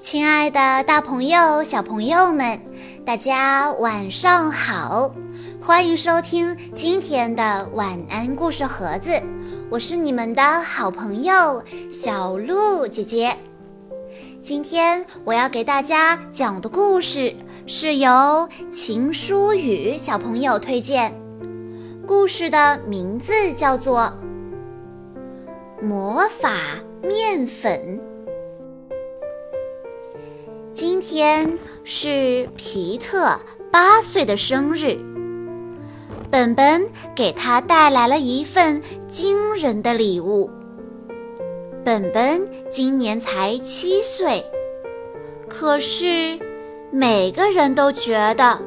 亲爱的，大朋友、小朋友们，大家晚上好！欢迎收听今天的晚安故事盒子，我是你们的好朋友小鹿姐姐。今天我要给大家讲的故事是由秦书宇小朋友推荐，故事的名字叫做《魔法面粉》。今天是皮特八岁的生日，本本给他带来了一份惊人的礼物。本本今年才七岁，可是每个人都觉得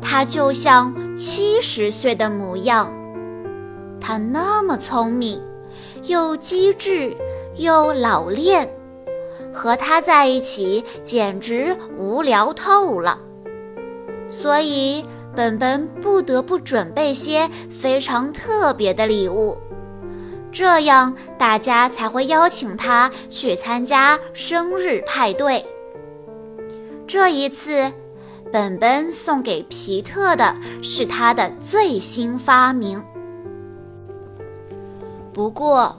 他就像七十岁的模样。他那么聪明，又机智，又老练。和他在一起简直无聊透了，所以本本不得不准备些非常特别的礼物，这样大家才会邀请他去参加生日派对。这一次，本本送给皮特的是他的最新发明，不过。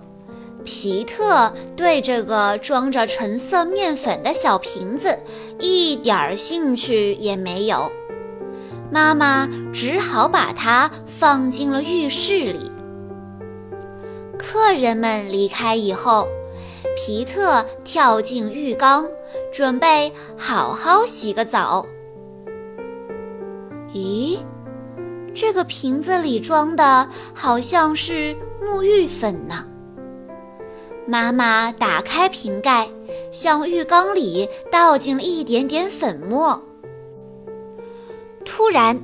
皮特对这个装着纯色面粉的小瓶子一点儿兴趣也没有，妈妈只好把它放进了浴室里。客人们离开以后，皮特跳进浴缸，准备好好洗个澡。咦，这个瓶子里装的好像是沐浴粉呢。妈妈打开瓶盖，向浴缸里倒进了一点点粉末。突然，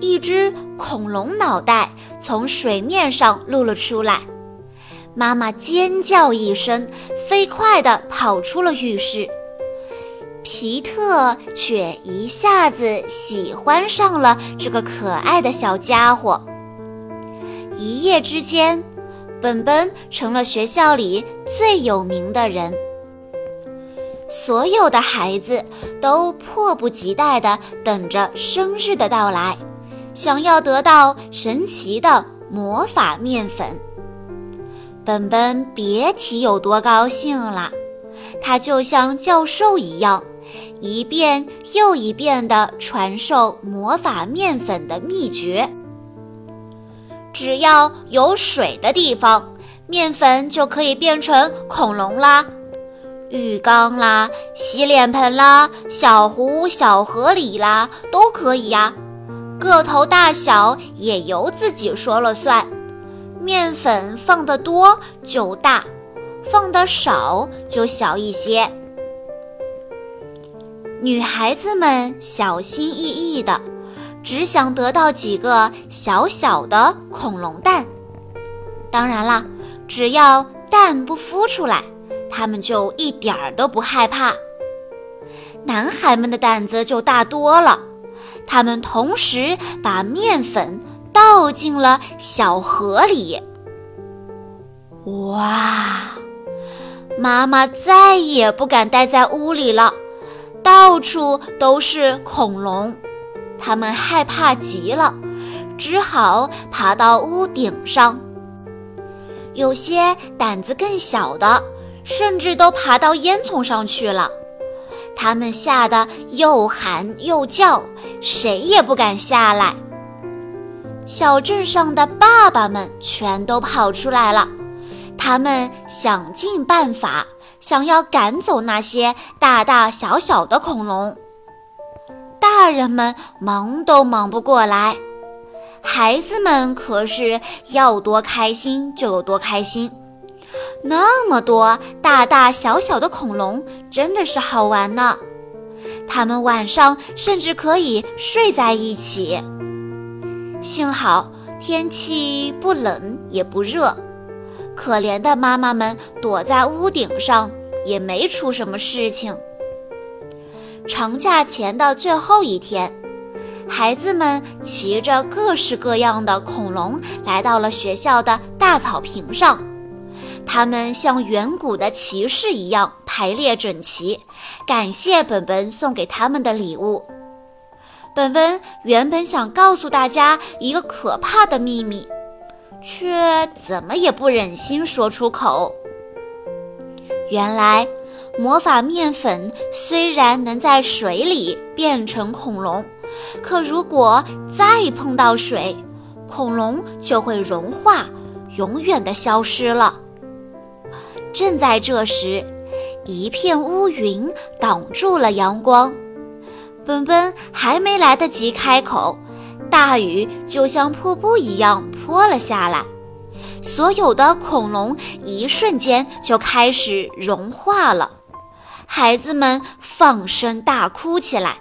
一只恐龙脑袋从水面上露了出来。妈妈尖叫一声，飞快地跑出了浴室。皮特却一下子喜欢上了这个可爱的小家伙。一夜之间。本本成了学校里最有名的人，所有的孩子都迫不及待地等着生日的到来，想要得到神奇的魔法面粉。本本别提有多高兴了，他就像教授一样，一遍又一遍地传授魔法面粉的秘诀。只要有水的地方，面粉就可以变成恐龙啦。浴缸啦、洗脸盆啦、小湖、小河里啦，都可以呀。个头大小也由自己说了算。面粉放的多就大，放的少就小一些。女孩子们小心翼翼的。只想得到几个小小的恐龙蛋，当然啦，只要蛋不孵出来，他们就一点儿都不害怕。男孩们的胆子就大多了，他们同时把面粉倒进了小河里。哇！妈妈再也不敢待在屋里了，到处都是恐龙。他们害怕极了，只好爬到屋顶上。有些胆子更小的，甚至都爬到烟囱上去了。他们吓得又喊又叫，谁也不敢下来。小镇上的爸爸们全都跑出来了，他们想尽办法，想要赶走那些大大小小的恐龙。大人们忙都忙不过来，孩子们可是要多开心就有多开心。那么多大大小小的恐龙，真的是好玩呢。他们晚上甚至可以睡在一起。幸好天气不冷也不热，可怜的妈妈们躲在屋顶上，也没出什么事情。长假前的最后一天，孩子们骑着各式各样的恐龙来到了学校的大草坪上。他们像远古的骑士一样排列整齐，感谢本本送给他们的礼物。本本原本想告诉大家一个可怕的秘密，却怎么也不忍心说出口。原来，魔法面粉虽然能在水里变成恐龙，可如果再碰到水，恐龙就会融化，永远的消失了。正在这时，一片乌云挡住了阳光。本本还没来得及开口，大雨就像瀑布一样泼了下来。所有的恐龙一瞬间就开始融化了，孩子们放声大哭起来。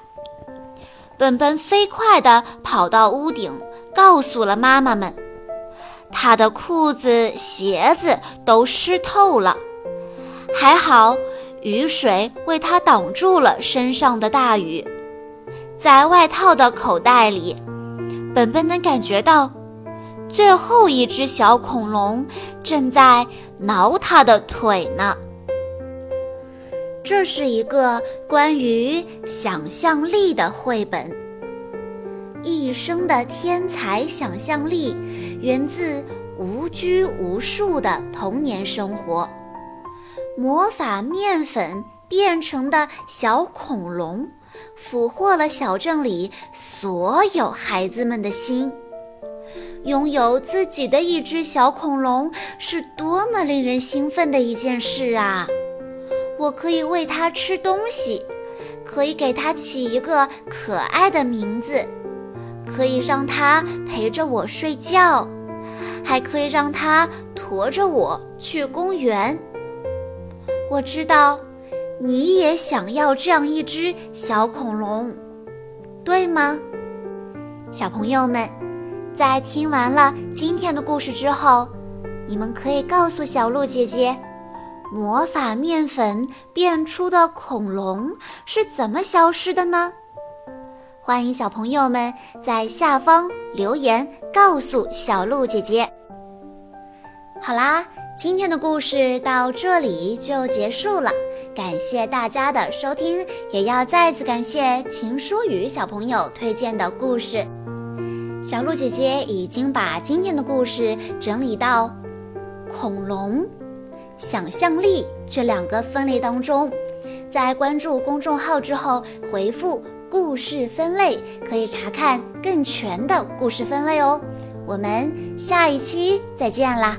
本本飞快地跑到屋顶，告诉了妈妈们，他的裤子、鞋子都湿透了，还好雨水为他挡住了身上的大雨。在外套的口袋里，本本能感觉到，最后一只小恐龙正在挠他的腿呢。这是一个关于想象力的绘本。一生的天才想象力，源自无拘无束的童年生活。魔法面粉变成的小恐龙。俘获了小镇里所有孩子们的心。拥有自己的一只小恐龙是多么令人兴奋的一件事啊！我可以喂它吃东西，可以给它起一个可爱的名字，可以让它陪着我睡觉，还可以让它驮着我去公园。我知道。你也想要这样一只小恐龙，对吗？小朋友们，在听完了今天的故事之后，你们可以告诉小鹿姐姐，魔法面粉变出的恐龙是怎么消失的呢？欢迎小朋友们在下方留言告诉小鹿姐姐。好啦。今天的故事到这里就结束了，感谢大家的收听，也要再次感谢秦书雨小朋友推荐的故事。小鹿姐姐已经把今天的故事整理到恐龙、想象力这两个分类当中，在关注公众号之后回复“故事分类”，可以查看更全的故事分类哦。我们下一期再见啦！